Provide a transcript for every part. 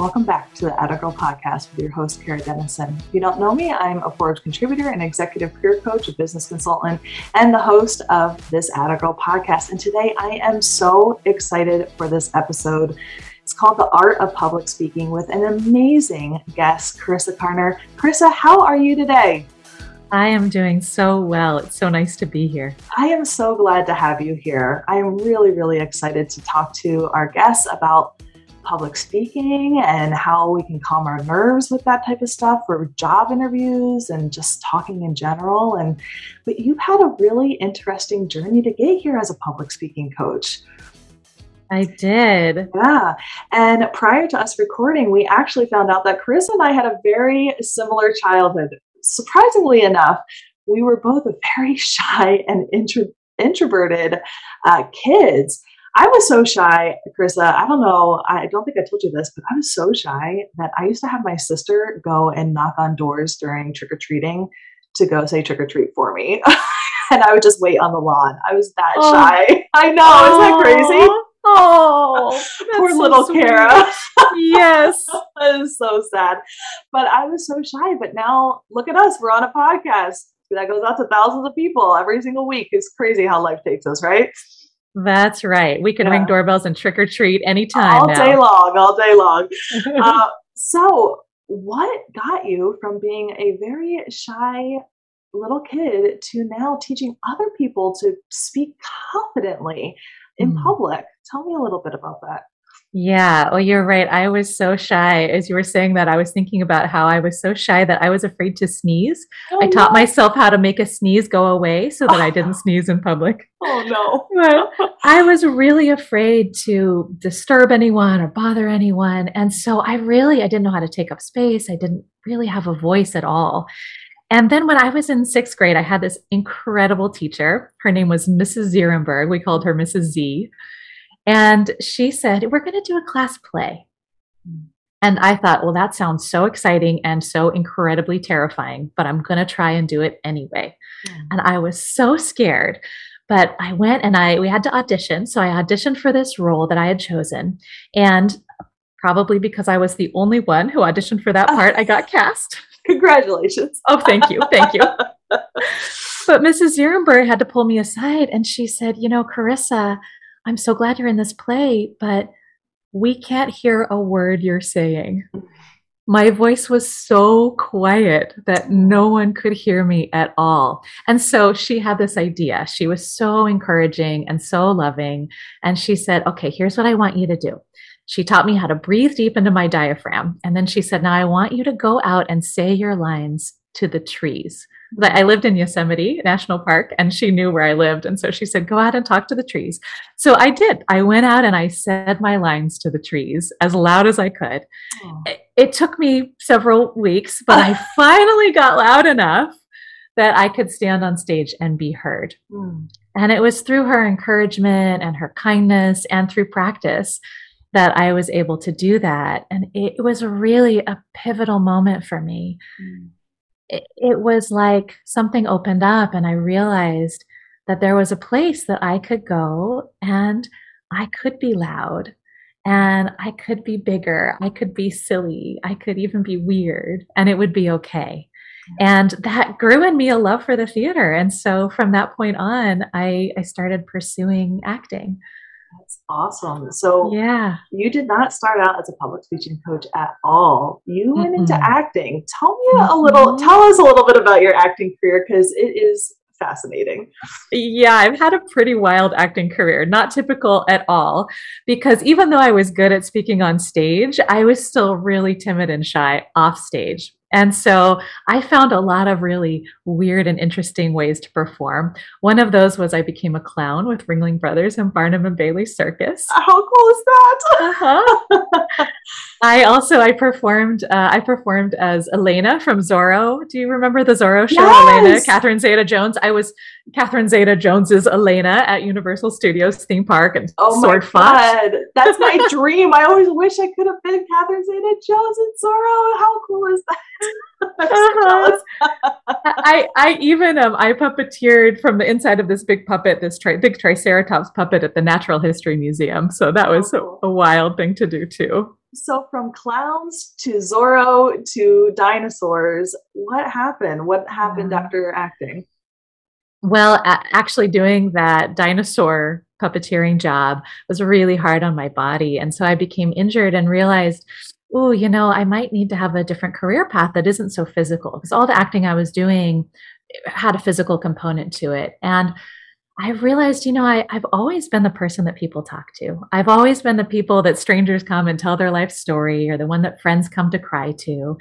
Welcome back to the Atta Girl podcast with your host, Kara Dennison. If you don't know me, I'm a Forbes contributor and executive career coach, a business consultant, and the host of this Atta Girl podcast. And today I am so excited for this episode. It's called The Art of Public Speaking with an amazing guest, Carissa Karner. Carissa, how are you today? I am doing so well. It's so nice to be here. I am so glad to have you here. I am really, really excited to talk to our guests about public speaking and how we can calm our nerves with that type of stuff for job interviews and just talking in general. And but you've had a really interesting journey to get here as a public speaking coach. I did. Yeah. And prior to us recording, we actually found out that Chris and I had a very similar childhood surprisingly enough, we were both very shy and intro- introverted uh, kids. I was so shy, Carissa. I don't know. I don't think I told you this, but I was so shy that I used to have my sister go and knock on doors during trick or treating to go say trick or treat for me. and I would just wait on the lawn. I was that oh. shy. I know. Oh. Isn't that crazy? Oh, poor so little sweet. Kara. yes. that is so sad. But I was so shy. But now look at us. We're on a podcast that goes out to thousands of people every single week. It's crazy how life takes us, right? That's right. We can yeah. ring doorbells and trick or treat anytime. All now. day long, all day long. uh, so, what got you from being a very shy little kid to now teaching other people to speak confidently in mm. public? Tell me a little bit about that. Yeah, well, you're right. I was so shy. As you were saying that, I was thinking about how I was so shy that I was afraid to sneeze. Oh, I taught no. myself how to make a sneeze go away so that I didn't sneeze in public. Oh, no. but I was really afraid to disturb anyone or bother anyone. And so I really, I didn't know how to take up space. I didn't really have a voice at all. And then when I was in sixth grade, I had this incredible teacher. Her name was Mrs. Zierenberg. We called her Mrs. Z. And she said, We're going to do a class play. And I thought, well, that sounds so exciting and so incredibly terrifying, but I'm going to try and do it anyway. Mm. And I was so scared. But I went and I we had to audition. So I auditioned for this role that I had chosen. And probably because I was the only one who auditioned for that part, I got cast. Congratulations. oh, thank you. Thank you. but Mrs. Zierenberg had to pull me aside and she said, You know, Carissa, I'm so glad you're in this play, but we can't hear a word you're saying. My voice was so quiet that no one could hear me at all. And so she had this idea. She was so encouraging and so loving. And she said, Okay, here's what I want you to do. She taught me how to breathe deep into my diaphragm. And then she said, Now I want you to go out and say your lines to the trees. But I lived in Yosemite National Park and she knew where I lived. And so she said, Go out and talk to the trees. So I did. I went out and I said my lines to the trees as loud as I could. Oh. It, it took me several weeks, but I finally got loud enough that I could stand on stage and be heard. Mm. And it was through her encouragement and her kindness and through practice that I was able to do that. And it was really a pivotal moment for me. Mm it, it was like something opened up and I realized that there was a place that I could go and I could be loud and I could be bigger. I could be silly. I could even be weird and it would be okay. And that grew in me a love for the theater. And so from that point on, I, I started pursuing acting. Awesome. So yeah, you did not start out as a public speaking coach at all. You went mm-hmm. into acting. Tell me mm-hmm. a little. Tell us a little bit about your acting career because it is fascinating. Yeah, I've had a pretty wild acting career, not typical at all, because even though I was good at speaking on stage, I was still really timid and shy off stage. And so I found a lot of really weird and interesting ways to perform. One of those was I became a clown with Ringling Brothers and Barnum and Bailey Circus. How cool is that? uh-huh. I also I performed uh, I performed as Elena from Zorro. Do you remember the Zorro show? Yes! Elena, Catherine Zeta-Jones. I was Catherine Zeta-Jones's Elena at Universal Studios theme park and oh Sword God. That's my dream. I always wish I could have been Catherine Zeta-Jones in Zorro. How cool is that? uh-huh. I I even um I puppeteered from the inside of this big puppet, this tri- big Triceratops puppet at the Natural History Museum. So that was oh. a, a, wild thing to do too. so from clowns to Zorro to dinosaurs, what happened? What happened after acting? Well, actually, doing that dinosaur puppeteering job was really hard on my body. And so I became injured and realized, oh, you know, I might need to have a different career path that isn't so physical because all the acting I was doing had a physical component to it. And I realized, you know, I, have always been the person that people talk to. I've always been the people that strangers come and tell their life story or the one that friends come to cry to.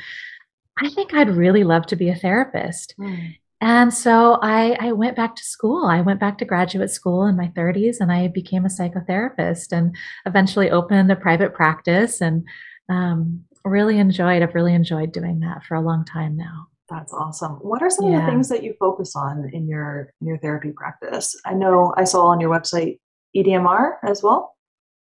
I think I'd really love to be a therapist. Mm. And so I, I went back to school. I went back to graduate school in my 30s and I became a psychotherapist and eventually opened a private practice and um, really enjoyed, I've really enjoyed doing that for a long time now. That's awesome. What are some yeah. of the things that you focus on in your in your therapy practice? I know I saw on your website EDMR as well.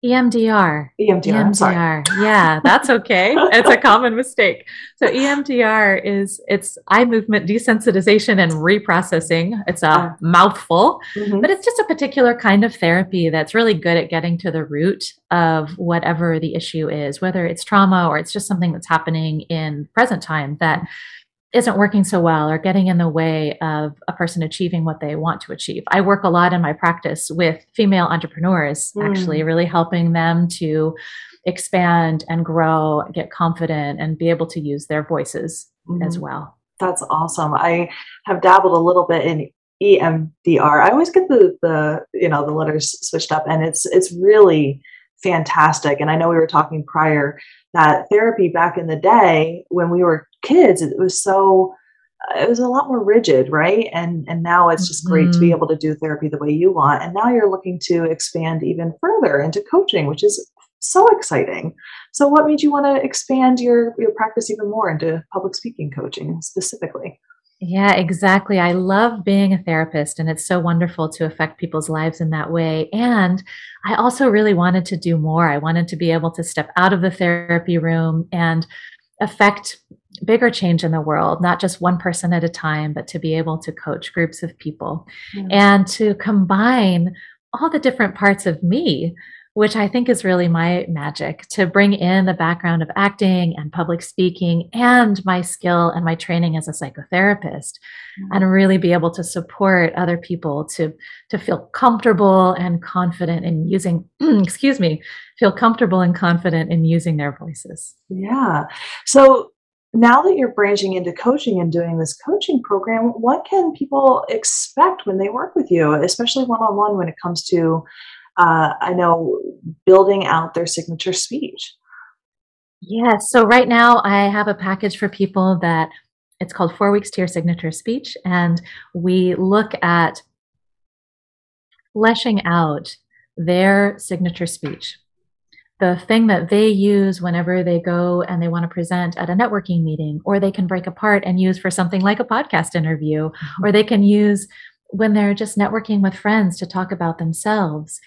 EMDR. EMDR. EMDR. Yeah, that's okay. it's a common mistake. So EMDR is it's eye movement desensitization and reprocessing. It's a uh, mouthful, mm-hmm. but it's just a particular kind of therapy that's really good at getting to the root of whatever the issue is, whether it's trauma or it's just something that's happening in present time that isn't working so well or getting in the way of a person achieving what they want to achieve. I work a lot in my practice with female entrepreneurs, mm. actually, really helping them to expand and grow, get confident, and be able to use their voices mm. as well. That's awesome. I have dabbled a little bit in EMDR. I always get the the you know the letters switched up, and it's it's really fantastic. And I know we were talking prior that therapy back in the day when we were kids, it was so it was a lot more rigid, right? And and now it's just great mm-hmm. to be mm-hmm. able to do therapy the way you want. And now you're looking to expand even further into coaching, which is so exciting. So what made you want to expand your your practice even more into public speaking coaching specifically? Yeah, exactly. I love being a therapist, and it's so wonderful to affect people's lives in that way. And I also really wanted to do more. I wanted to be able to step out of the therapy room and affect bigger change in the world, not just one person at a time, but to be able to coach groups of people mm-hmm. and to combine all the different parts of me which I think is really my magic to bring in the background of acting and public speaking and my skill and my training as a psychotherapist mm-hmm. and really be able to support other people to to feel comfortable and confident in using excuse me feel comfortable and confident in using their voices. Yeah. So now that you're branching into coaching and doing this coaching program, what can people expect when they work with you, especially one on one when it comes to uh, I know building out their signature speech. Yes. So right now I have a package for people that it's called Four Weeks to Your Signature Speech. And we look at fleshing out their signature speech. The thing that they use whenever they go and they want to present at a networking meeting, or they can break apart and use for something like a podcast interview, mm-hmm. or they can use when they're just networking with friends to talk about themselves,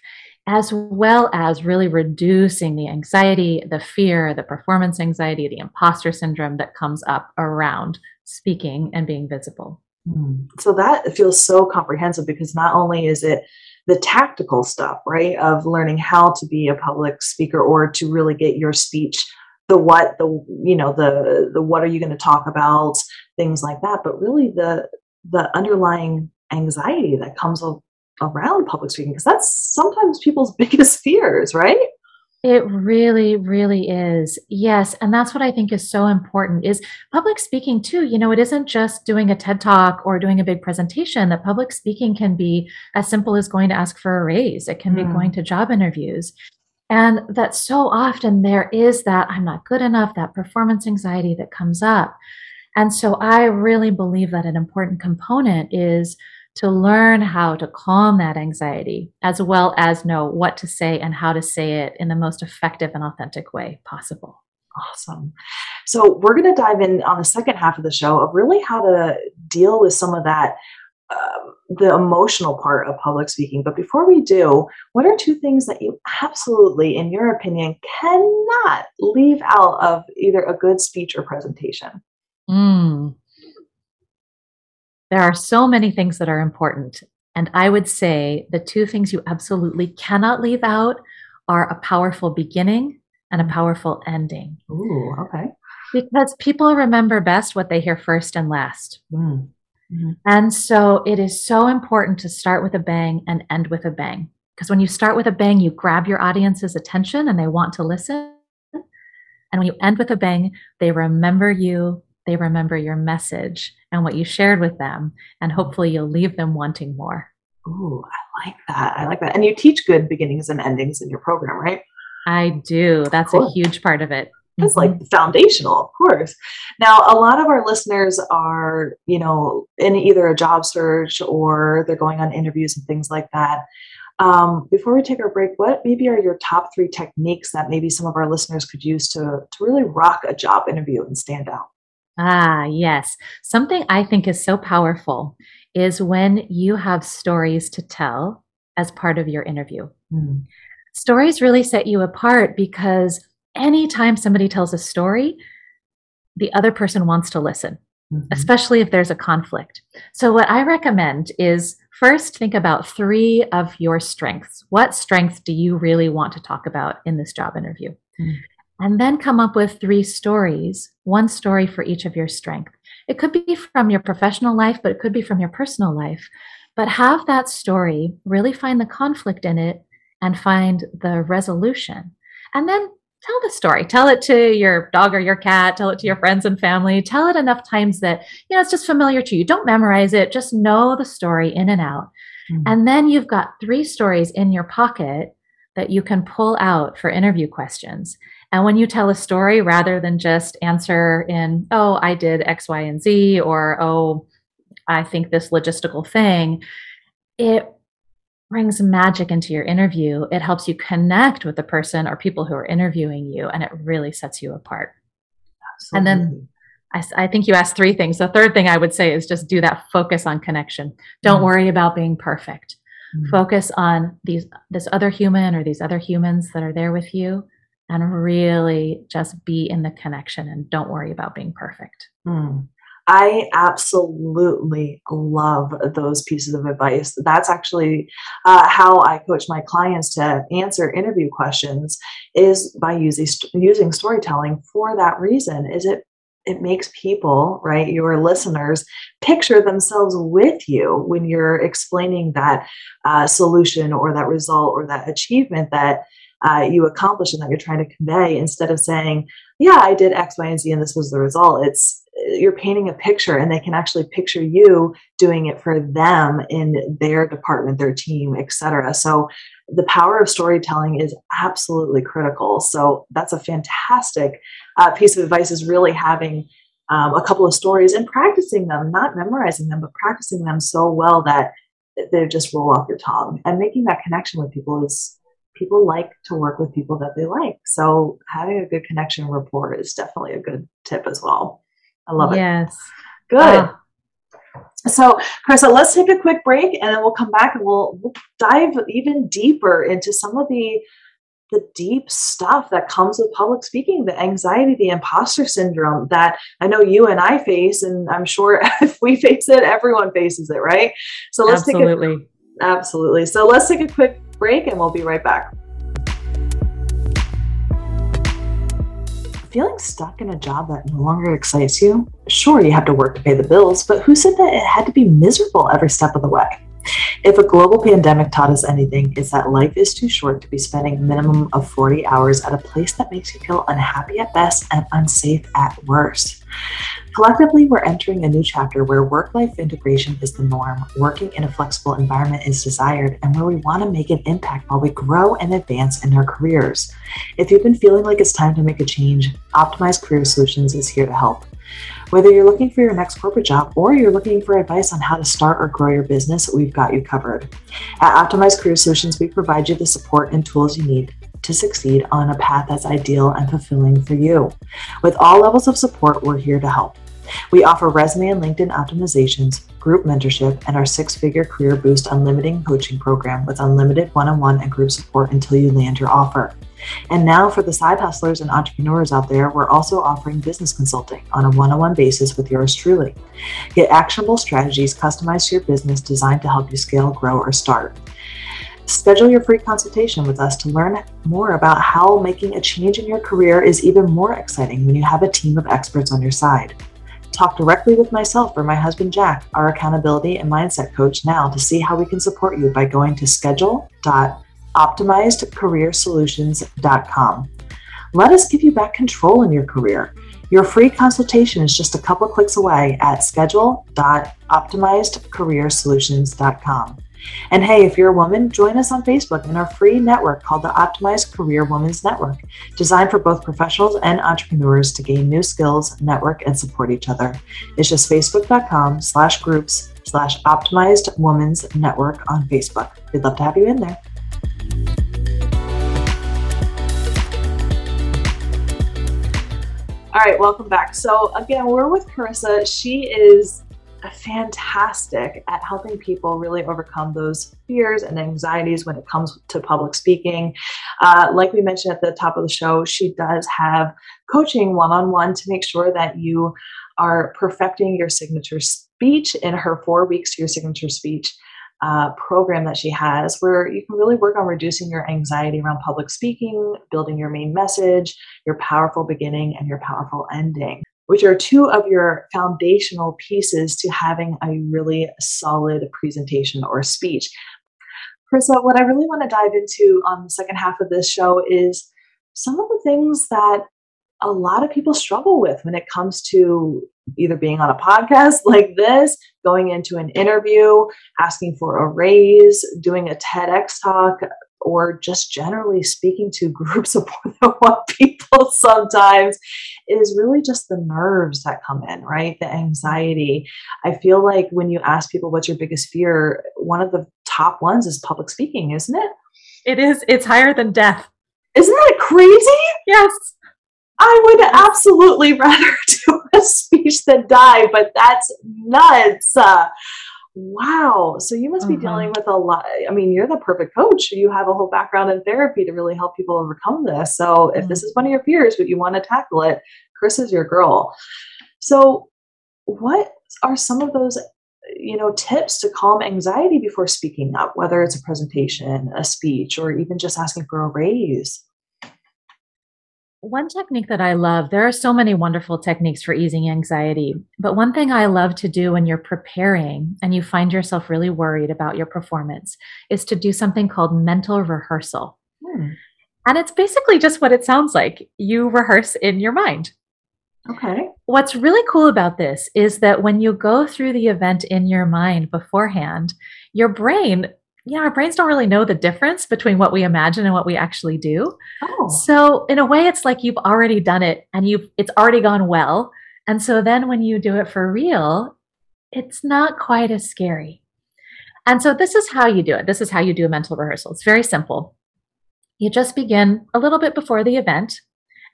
as well as really reducing the anxiety, the fear, the performance anxiety, the imposter syndrome that comes up around speaking and being visible. Hmm. So that feels so comprehensive because not only is it the tactical stuff, right, of learning how to be a public speaker or to really get your speech the what the you know the the what are you going to talk about things like that but really the the underlying anxiety that comes around public speaking because that's sometimes people's biggest fears, right? It really, really is. Yes. And that's what I think is so important is public speaking too. You know, it isn't just doing a TED talk or doing a big presentation that public speaking can be as simple as going to ask for a raise. It can mm. be hmm. going to job interviews. And that so often there is that I'm not good enough, that performance anxiety that comes up. And so I really believe that an important component is to learn how to calm that anxiety, as well as know what to say and how to say it in the most effective and authentic way possible. Awesome. So, we're going to dive in on the second half of the show of really how to deal with some of that, uh, the emotional part of public speaking. But before we do, what are two things that you absolutely, in your opinion, cannot leave out of either a good speech or presentation? Mm. There are so many things that are important. And I would say the two things you absolutely cannot leave out are a powerful beginning and a powerful ending. Ooh, okay. Because people remember best what they hear first and last. Mm. Mm-hmm. And so it is so important to start with a bang and end with a bang. Because when you start with a bang, you grab your audience's attention and they want to listen. And when you end with a bang, they remember you, they remember your message and what you shared with them. And hopefully you'll leave them wanting more. Ooh, I like that. I like that. And you teach good beginnings and endings in your program, right? I do. That's cool. a huge part of it. That's like mm-hmm. foundational, of course. Now, a lot of our listeners are, you know, in either a job search or they're going on interviews and things like that. Um, before we take our break, what maybe are your top three techniques that maybe some of our listeners could use to, to really rock a job interview and stand out? Ah, yes. Something I think is so powerful is when you have stories to tell as part of your interview. Mm. Stories really set you apart because anytime somebody tells a story, the other person wants to listen, mm-hmm. especially if there's a conflict. So, what I recommend is first think about three of your strengths. What strengths do you really want to talk about in this job interview? Mm. And then come up with three stories, one story for each of your strengths. It could be from your professional life, but it could be from your personal life. But have that story, really find the conflict in it, and find the resolution. And then tell the story. Tell it to your dog or your cat, tell it to your friends and family. Tell it enough times that, you know, it's just familiar to you. Don't memorize it, just know the story in and out. Mm-hmm. And then you've got three stories in your pocket that you can pull out for interview questions. And when you tell a story, rather than just answer in, oh, I did X, Y, and Z, or oh, I think this logistical thing, it brings magic into your interview. It helps you connect with the person or people who are interviewing you, and it really sets you apart. Absolutely. And then I, I, think you asked three things. The third thing I would say is just do that focus on connection. Don't mm. worry about being perfect. Mm. Focus on these this other human or these other humans that are there with you and really just be in the connection and don't worry about being perfect. Mm. I absolutely love those pieces of advice. That's actually uh, how I coach my clients to answer interview questions is by using using storytelling for that reason. Is it it makes people, right, your listeners, picture themselves with you when you're explaining that uh, solution or that result or that achievement that uh, you accomplish and that you're trying to convey instead of saying, yeah, I did X, Y, and Z and this was the result. It's you're painting a picture and they can actually picture you doing it for them in their department, their team, etc. So the power of storytelling is absolutely critical. So that's a fantastic uh, piece of advice is really having um, a couple of stories and practicing them, not memorizing them, but practicing them so well that they just roll off your tongue. And making that connection with people is people like to work with people that they like. So having a good connection rapport is definitely a good tip as well. I love it. Yes. Good. Uh, so, Carissa, let's take a quick break and then we'll come back and we'll, we'll dive even deeper into some of the the deep stuff that comes with public speaking, the anxiety, the imposter syndrome that I know you and I face, and I'm sure if we face it, everyone faces it, right? So let's absolutely. take a, absolutely. So let's take a quick break and we'll be right back. Feeling stuck in a job that no longer excites you? Sure, you have to work to pay the bills, but who said that it had to be miserable every step of the way? If a global pandemic taught us anything, it's that life is too short to be spending a minimum of 40 hours at a place that makes you feel unhappy at best and unsafe at worst. Collectively, we're entering a new chapter where work life integration is the norm, working in a flexible environment is desired, and where we want to make an impact while we grow and advance in our careers. If you've been feeling like it's time to make a change, Optimized Career Solutions is here to help. Whether you're looking for your next corporate job or you're looking for advice on how to start or grow your business, we've got you covered. At Optimized Career Solutions, we provide you the support and tools you need to succeed on a path that's ideal and fulfilling for you. With all levels of support, we're here to help. We offer resume and LinkedIn optimizations, group mentorship, and our six figure career boost unlimited coaching program with unlimited one on one and group support until you land your offer. And now, for the side hustlers and entrepreneurs out there, we're also offering business consulting on a one on one basis with yours truly. Get actionable strategies customized to your business designed to help you scale, grow, or start. Schedule your free consultation with us to learn more about how making a change in your career is even more exciting when you have a team of experts on your side. Talk directly with myself or my husband Jack, our accountability and mindset coach, now to see how we can support you by going to schedule.optimizedcareersolutions.com. Let us give you back control in your career. Your free consultation is just a couple clicks away at schedule.optimizedcareersolutions.com. And hey, if you're a woman, join us on Facebook in our free network called the Optimized Career Women's Network, designed for both professionals and entrepreneurs to gain new skills, network, and support each other. It's just facebook.com slash groups slash optimized women's network on Facebook. We'd love to have you in there. All right, welcome back. So, again, we're with Carissa. She is fantastic at helping people really overcome those fears and anxieties when it comes to public speaking. Uh, like we mentioned at the top of the show, she does have coaching one on one to make sure that you are perfecting your signature speech in her four weeks to your signature speech uh, program that she has where you can really work on reducing your anxiety around public speaking, building your main message, your powerful beginning, and your powerful ending, which are two of your foundational pieces to having a really solid presentation or speech. Carissa, what I really want to dive into on the second half of this show is some of the things that a lot of people struggle with when it comes to either being on a podcast like this, going into an interview, asking for a raise, doing a TEDx talk, or just generally speaking to groups of more than one people sometimes is really just the nerves that come in, right? The anxiety. I feel like when you ask people what's your biggest fear, one of the top ones is public speaking, isn't it? It is. It's higher than death. Isn't that crazy? Yes. I would absolutely rather do a speech than die, but that's nuts. Uh, wow. So you must be mm-hmm. dealing with a lot. I mean, you're the perfect coach. You have a whole background in therapy to really help people overcome this. So if mm-hmm. this is one of your fears, but you want to tackle it, Chris is your girl. So, what are some of those you know tips to calm anxiety before speaking up whether it's a presentation a speech or even just asking for a raise one technique that I love, there are so many wonderful techniques for easing anxiety, but one thing I love to do when you're preparing and you find yourself really worried about your performance is to do something called mental rehearsal. Hmm. And it's basically just what it sounds like. You rehearse in your mind. Okay. What's really cool about this is that when you go through the event in your mind beforehand, your brain yeah, our brains don't really know the difference between what we imagine and what we actually do. Oh. So in a way, it's like you've already done it and you've it's already gone well. And so then when you do it for real, it's not quite as scary. And so this is how you do it. This is how you do a mental rehearsal. It's very simple. You just begin a little bit before the event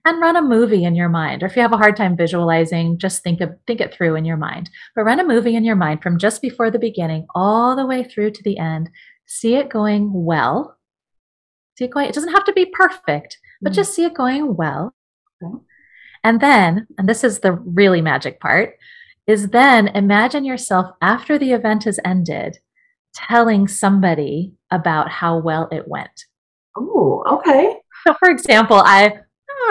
and run a movie in your mind. Or if you have a hard time visualizing, just think of, think it through in your mind. But run a movie in your mind from just before the beginning all the way through to the end see it going well. See it going, it doesn't have to be perfect, but mm. just see it going well. Okay. And then, and this is the really magic part, is then imagine yourself after the event has ended telling somebody about how well it went. Oh, okay. So, for example, I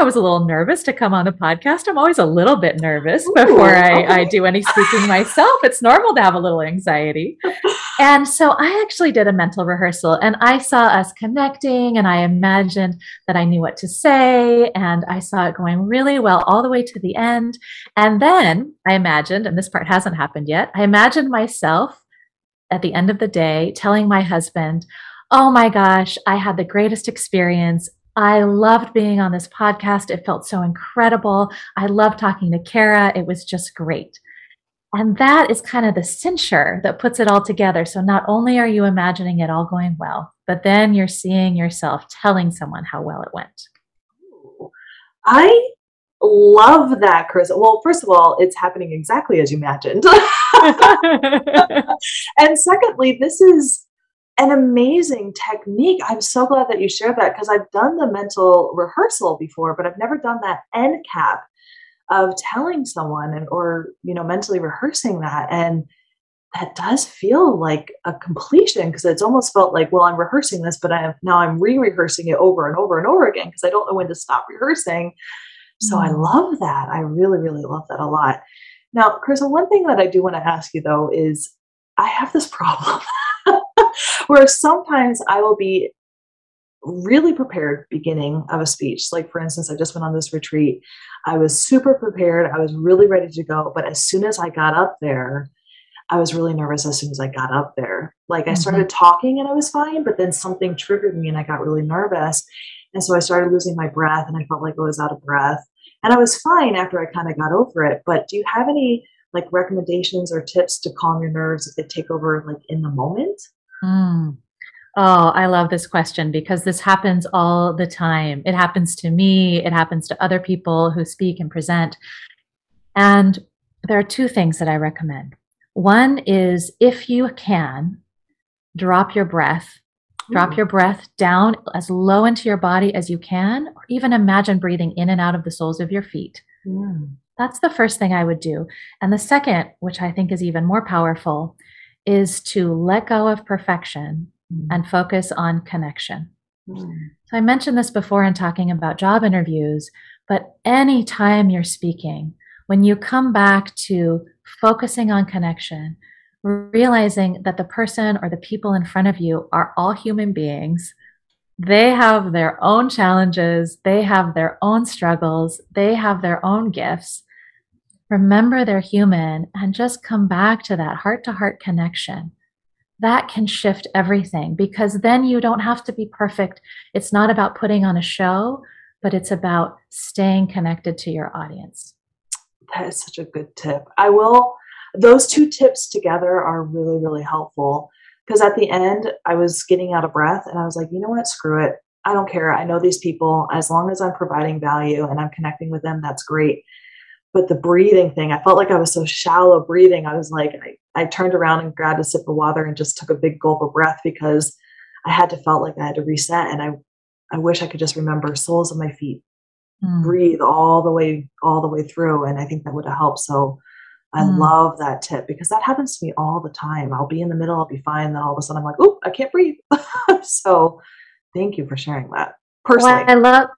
I was a little nervous to come on the podcast. I'm always a little bit nervous before I, okay. I do any speaking myself. It's normal to have a little anxiety. and so I actually did a mental rehearsal and I saw us connecting and I imagined that I knew what to say and I saw it going really well all the way to the end. And then I imagined, and this part hasn't happened yet, I imagined myself at the end of the day telling my husband, Oh my gosh, I had the greatest experience. I loved being on this podcast. It felt so incredible. I loved talking to Kara. It was just great. And that is kind of the cincher that puts it all together. So not only are you imagining it all going well, but then you're seeing yourself telling someone how well it went. I love that, Chris. Well, first of all, it's happening exactly as you imagined. and secondly, this is an amazing technique. I'm so glad that you shared that because I've done the mental rehearsal before, but I've never done that end cap of telling someone and or you know mentally rehearsing that and that does feel like a completion because it's almost felt like, well, I'm rehearsing this, but I am now I'm re-rehearsing it over and over and over again because I don't know when to stop rehearsing. So I mm. love that. I really, really love that a lot. Now, Carissa, one thing that I do want to ask you though is I have this problem where sometimes I will be really prepared beginning of a speech. Like for instance, I just went on this retreat. I was super prepared. I was really ready to go. But as soon as I got up there, I was really nervous as soon as I got up there. Like I mm-hmm. started talking and I was fine, but then something triggered me and I got really nervous. And so I started losing my breath and I felt like I was out of breath. And I was fine after I kind of got over it. But do you have any like recommendations or tips to calm your nerves if they take over like in the moment? Mm. Oh, I love this question because this happens all the time. It happens to me, it happens to other people who speak and present. And there are two things that I recommend. One is if you can, drop your breath. Drop mm. your breath down as low into your body as you can, or even imagine breathing in and out of the soles of your feet. Mm. That's the first thing I would do. And the second, which I think is even more powerful, is to let go of perfection mm. and focus on connection. Mm. So I mentioned this before in talking about job interviews, but anytime you're speaking, when you come back to focusing on connection, realizing that the person or the people in front of you are all human beings. They have their own challenges, they have their own struggles, they have their own gifts. Remember they're human and just come back to that heart to heart connection. That can shift everything because then you don't have to be perfect. It's not about putting on a show, but it's about staying connected to your audience. That is such a good tip. I will, those two tips together are really, really helpful because at the end, I was getting out of breath and I was like, you know what, screw it. I don't care. I know these people. As long as I'm providing value and I'm connecting with them, that's great. But the breathing thing, I felt like I was so shallow breathing. I was like, I, I turned around and grabbed a sip of water and just took a big gulp of breath because I had to felt like I had to reset. And I, I wish I could just remember soles of my feet, mm. breathe all the way all the way through and i think that would have helped so i mm. love that tip because that happens to me all the time i'll be in the middle i'll be fine then all of a sudden i'm like oh i can't breathe so thank you for sharing that personally well, i love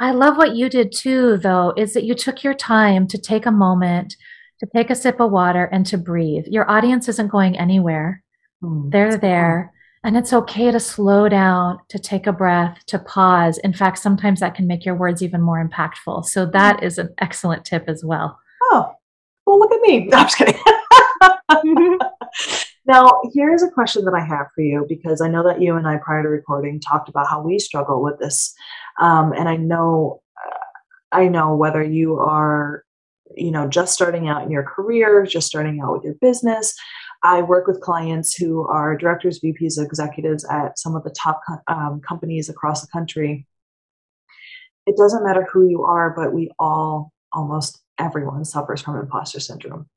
i love what you did too though is that you took your time to take a moment to take a sip of water and to breathe your audience isn't going anywhere mm, they're there and it's okay to slow down, to take a breath, to pause. In fact, sometimes that can make your words even more impactful. So that is an excellent tip as well. Oh, well, look at me. No, I'm just kidding. now, here's a question that I have for you because I know that you and I, prior to recording, talked about how we struggle with this. Um, and I know, uh, I know whether you are, you know, just starting out in your career, just starting out with your business, I work with clients who are directors, VPs, executives at some of the top um, companies across the country. It doesn't matter who you are, but we all, almost everyone, suffers from imposter syndrome.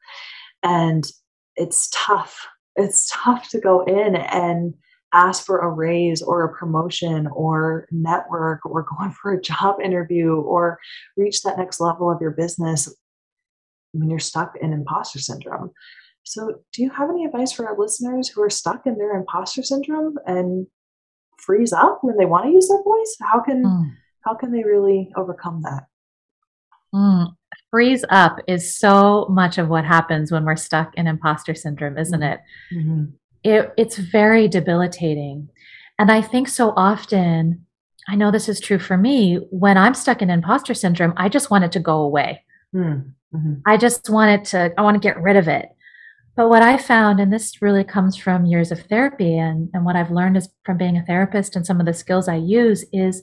And it's tough. It's tough to go in and ask for a raise or a promotion or network or going for a job interview or reach that next level of your business when you're stuck in imposter syndrome. So, do you have any advice for our listeners who are stuck in their imposter syndrome and freeze up when they want to use their voice? How can mm. how can they really overcome that? Mm. Freeze up is so much of what happens when we're stuck in imposter syndrome, isn't it? Mm-hmm. it? It's very debilitating. And I think so often, I know this is true for me, when I'm stuck in imposter syndrome, I just want it to go away. Mm. Mm-hmm. I just want it to, I want to get rid of it. But what I found, and this really comes from years of therapy and, and what I've learned is from being a therapist and some of the skills I use, is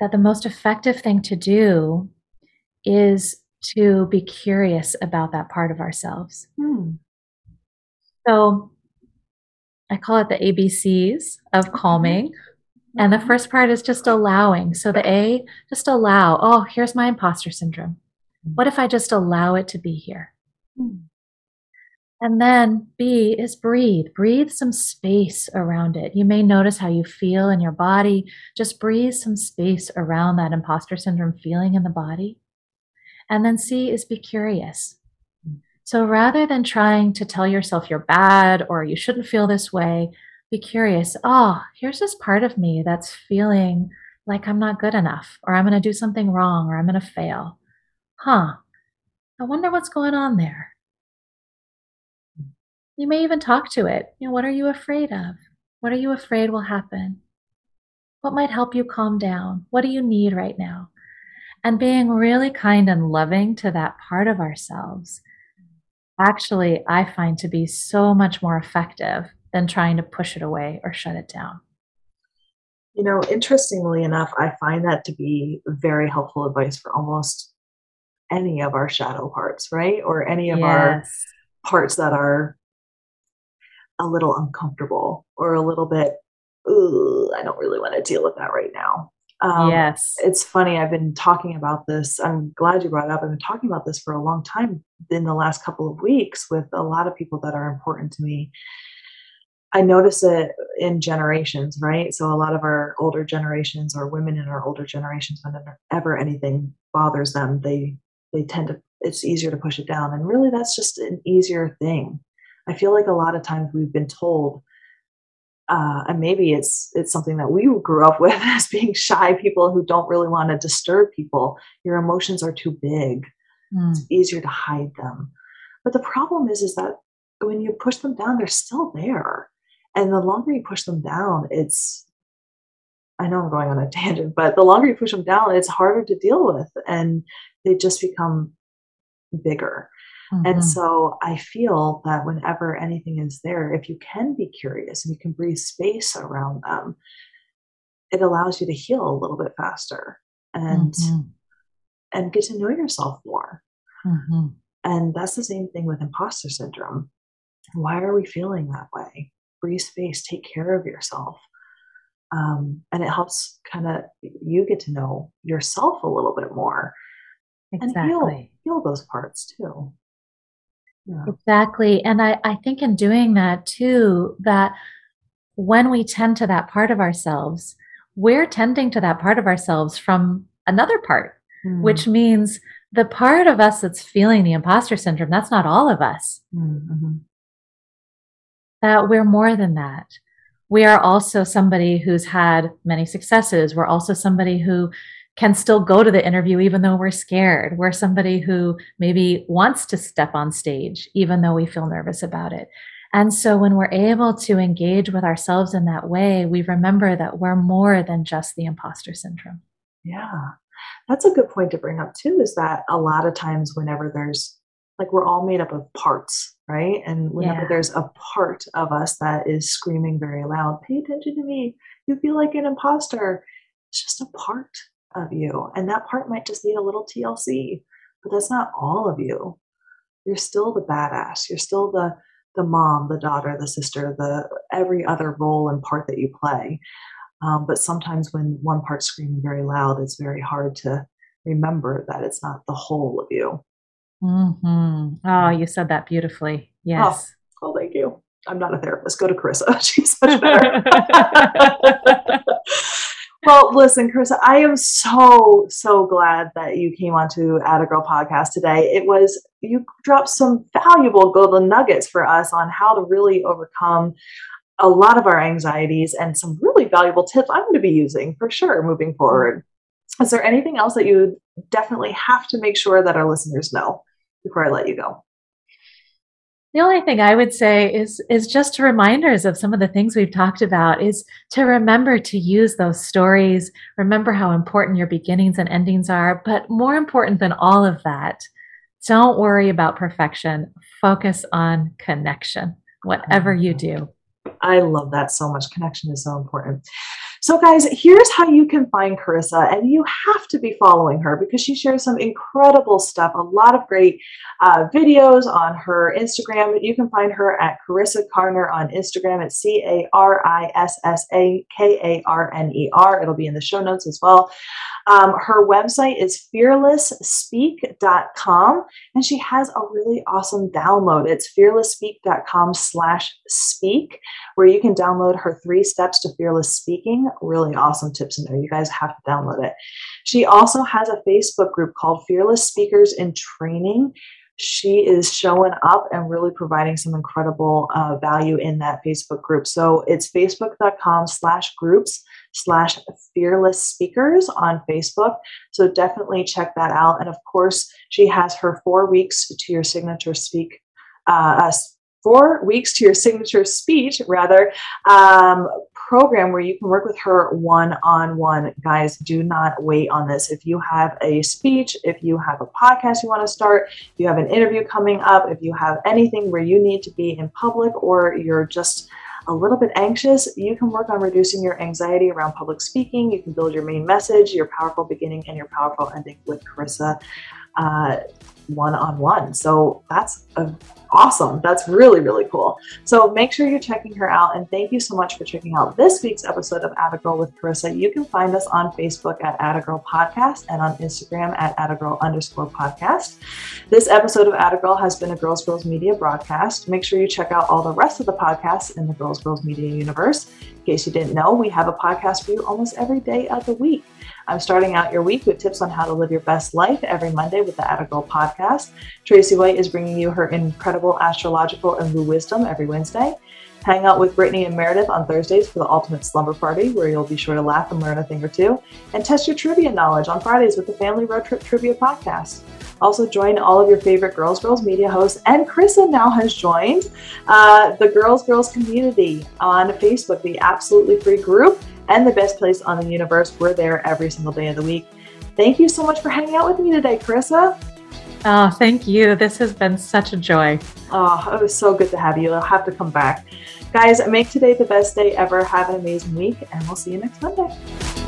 that the most effective thing to do is to be curious about that part of ourselves. Hmm. So I call it the ABCs of calming. And the mm-hmm. first part is just allowing. So the A, just allow. Oh, here's my imposter syndrome. What if I just allow it to be here? Hmm. And then B is breathe. Breathe some space around it. You may notice how you feel in your body. Just breathe some space around that imposter syndrome feeling in the body. And then C is be curious. So rather than trying to tell yourself you're bad or you shouldn't feel this way, be curious. Oh, here's this part of me that's feeling like I'm not good enough, or I'm going to do something wrong, or I'm going to fail. Huh. I wonder what's going on there. You may even talk to it. You know, what are you afraid of? What are you afraid will happen? What might help you calm down? What do you need right now? And being really kind and loving to that part of ourselves actually, I find to be so much more effective than trying to push it away or shut it down. You know, interestingly enough, I find that to be very helpful advice for almost any of our shadow parts, right? Or any of yes. our parts that are a little uncomfortable or a little bit, ooh, I don't really want to deal with that right now. Um, yes. It's funny. I've been talking about this. I'm glad you brought it up. I've been talking about this for a long time in the last couple of weeks with a lot of people that are important to me. I notice it in generations, right? So a lot of our older generations or women in our older generations, whenever anything bothers them, they they tend to it's easier to push it down. And really that's just an easier thing. I feel like a lot of times we've been told, uh, and maybe it's it's something that we grew up with as being shy people who don't really want to disturb people. Your emotions are too big. Mm. It's easier to hide them. But the problem is, is that when you push them down, they're still there. And the longer you push them down, it's, I know I'm going on a tangent, but the longer you push them down, it's harder to deal with. And they just become bigger. Mm-hmm. And so I feel that whenever anything is there, if you can be curious and you can breathe space around them, it allows you to heal a little bit faster and mm-hmm. and get to know yourself more. Mm-hmm. And that's the same thing with imposter syndrome. Why are we feeling that way? breathe space, take care of yourself. Um, and it helps kind of you get to know yourself a little bit more exactly. and heal, heal those parts too. Yeah. Exactly. And I, I think in doing that too, that when we tend to that part of ourselves, we're tending to that part of ourselves from another part, mm. which means the part of us that's feeling the imposter syndrome, that's not all of us. Mm-hmm that we're more than that. We are also somebody who's had many successes. We're also somebody who can still go to the interview even though we're scared. We're somebody who maybe wants to step on stage even though we feel nervous about it. And so when we're able to engage with ourselves in that way, we remember that we're more than just the imposter syndrome. Yeah. That's a good point to bring up too is that a lot of times whenever there's like we're all made up of parts, right? And whenever yeah. there's a part of us that is screaming very loud, pay attention to me. You feel like an imposter. It's just a part of you. And that part might just need a little TLC, but that's not all of you. You're still the badass. You're still the the mom, the daughter, the sister, the every other role and part that you play. Um, but sometimes when one part's screaming very loud, it's very hard to remember that it's not the whole of you. Mm-hmm. Oh, you said that beautifully. Yes. Oh, oh, thank you. I'm not a therapist. Go to Carissa. She's much better. well, listen, Carissa, I am so, so glad that you came onto Atta Girl podcast today. It was, you dropped some valuable golden nuggets for us on how to really overcome a lot of our anxieties and some really valuable tips I'm going to be using for sure moving forward. Is there anything else that you definitely have to make sure that our listeners know? before I let you go? The only thing I would say is is just reminders of some of the things we've talked about is to remember to use those stories, remember how important your beginnings and endings are, but more important than all of that, don't worry about perfection. Focus on connection, whatever you mm-hmm. do. I love that so much. Connection is so important. So, guys, here's how you can find Carissa, and you have to be following her because she shares some incredible stuff, a lot of great uh, videos on her Instagram. You can find her at Carissa Karner on Instagram. It's C A R I S S A K A R N E R. It'll be in the show notes as well. Um, her website is fearlessspeak.com, and she has a really awesome download. It's fearlessspeak.com slash speak, where you can download her three steps to fearless speaking really awesome tips in there. You guys have to download it. She also has a Facebook group called Fearless Speakers in Training. she is showing up and really providing some incredible uh, value in that Facebook group. So it's facebook.com slash groups slash fearless speakers on Facebook. So definitely check that out. And of course, she has her four weeks to your signature speak uh, four weeks to your signature speech, rather, um, program where you can work with her one on one. Guys, do not wait on this. If you have a speech, if you have a podcast you want to start, if you have an interview coming up, if you have anything where you need to be in public or you're just a little bit anxious, you can work on reducing your anxiety around public speaking. You can build your main message, your powerful beginning, and your powerful ending with Carissa one on one. So that's awesome. That's really, really cool. So make sure you're checking her out. And thank you so much for checking out this week's episode of Atta Girl with Carissa. You can find us on Facebook at Atta Girl Podcast and on Instagram at Atta Girl underscore podcast. This episode of Atta Girl has been a Girls Girls Media broadcast. Make sure you check out all the rest of the podcasts in the Girls Girls Media universe. In case you didn't know, we have a podcast for you almost every day of the week. I'm starting out your week with tips on how to live your best life every Monday with the Atta Girl podcast. Tracy White is bringing you her incredible astrological and woo wisdom every Wednesday. Hang out with Brittany and Meredith on Thursdays for the ultimate slumber party, where you'll be sure to laugh and learn a thing or two. And test your trivia knowledge on Fridays with the Family Road Trip Trivia Podcast. Also, join all of your favorite Girls Girls media hosts. And Carissa now has joined uh, the Girls Girls community on Facebook, the absolutely free group and the best place on the universe. We're there every single day of the week. Thank you so much for hanging out with me today, Carissa. Oh, thank you. This has been such a joy. Oh, it was so good to have you. I'll have to come back. Guys, make today the best day ever. Have an amazing week, and we'll see you next Monday.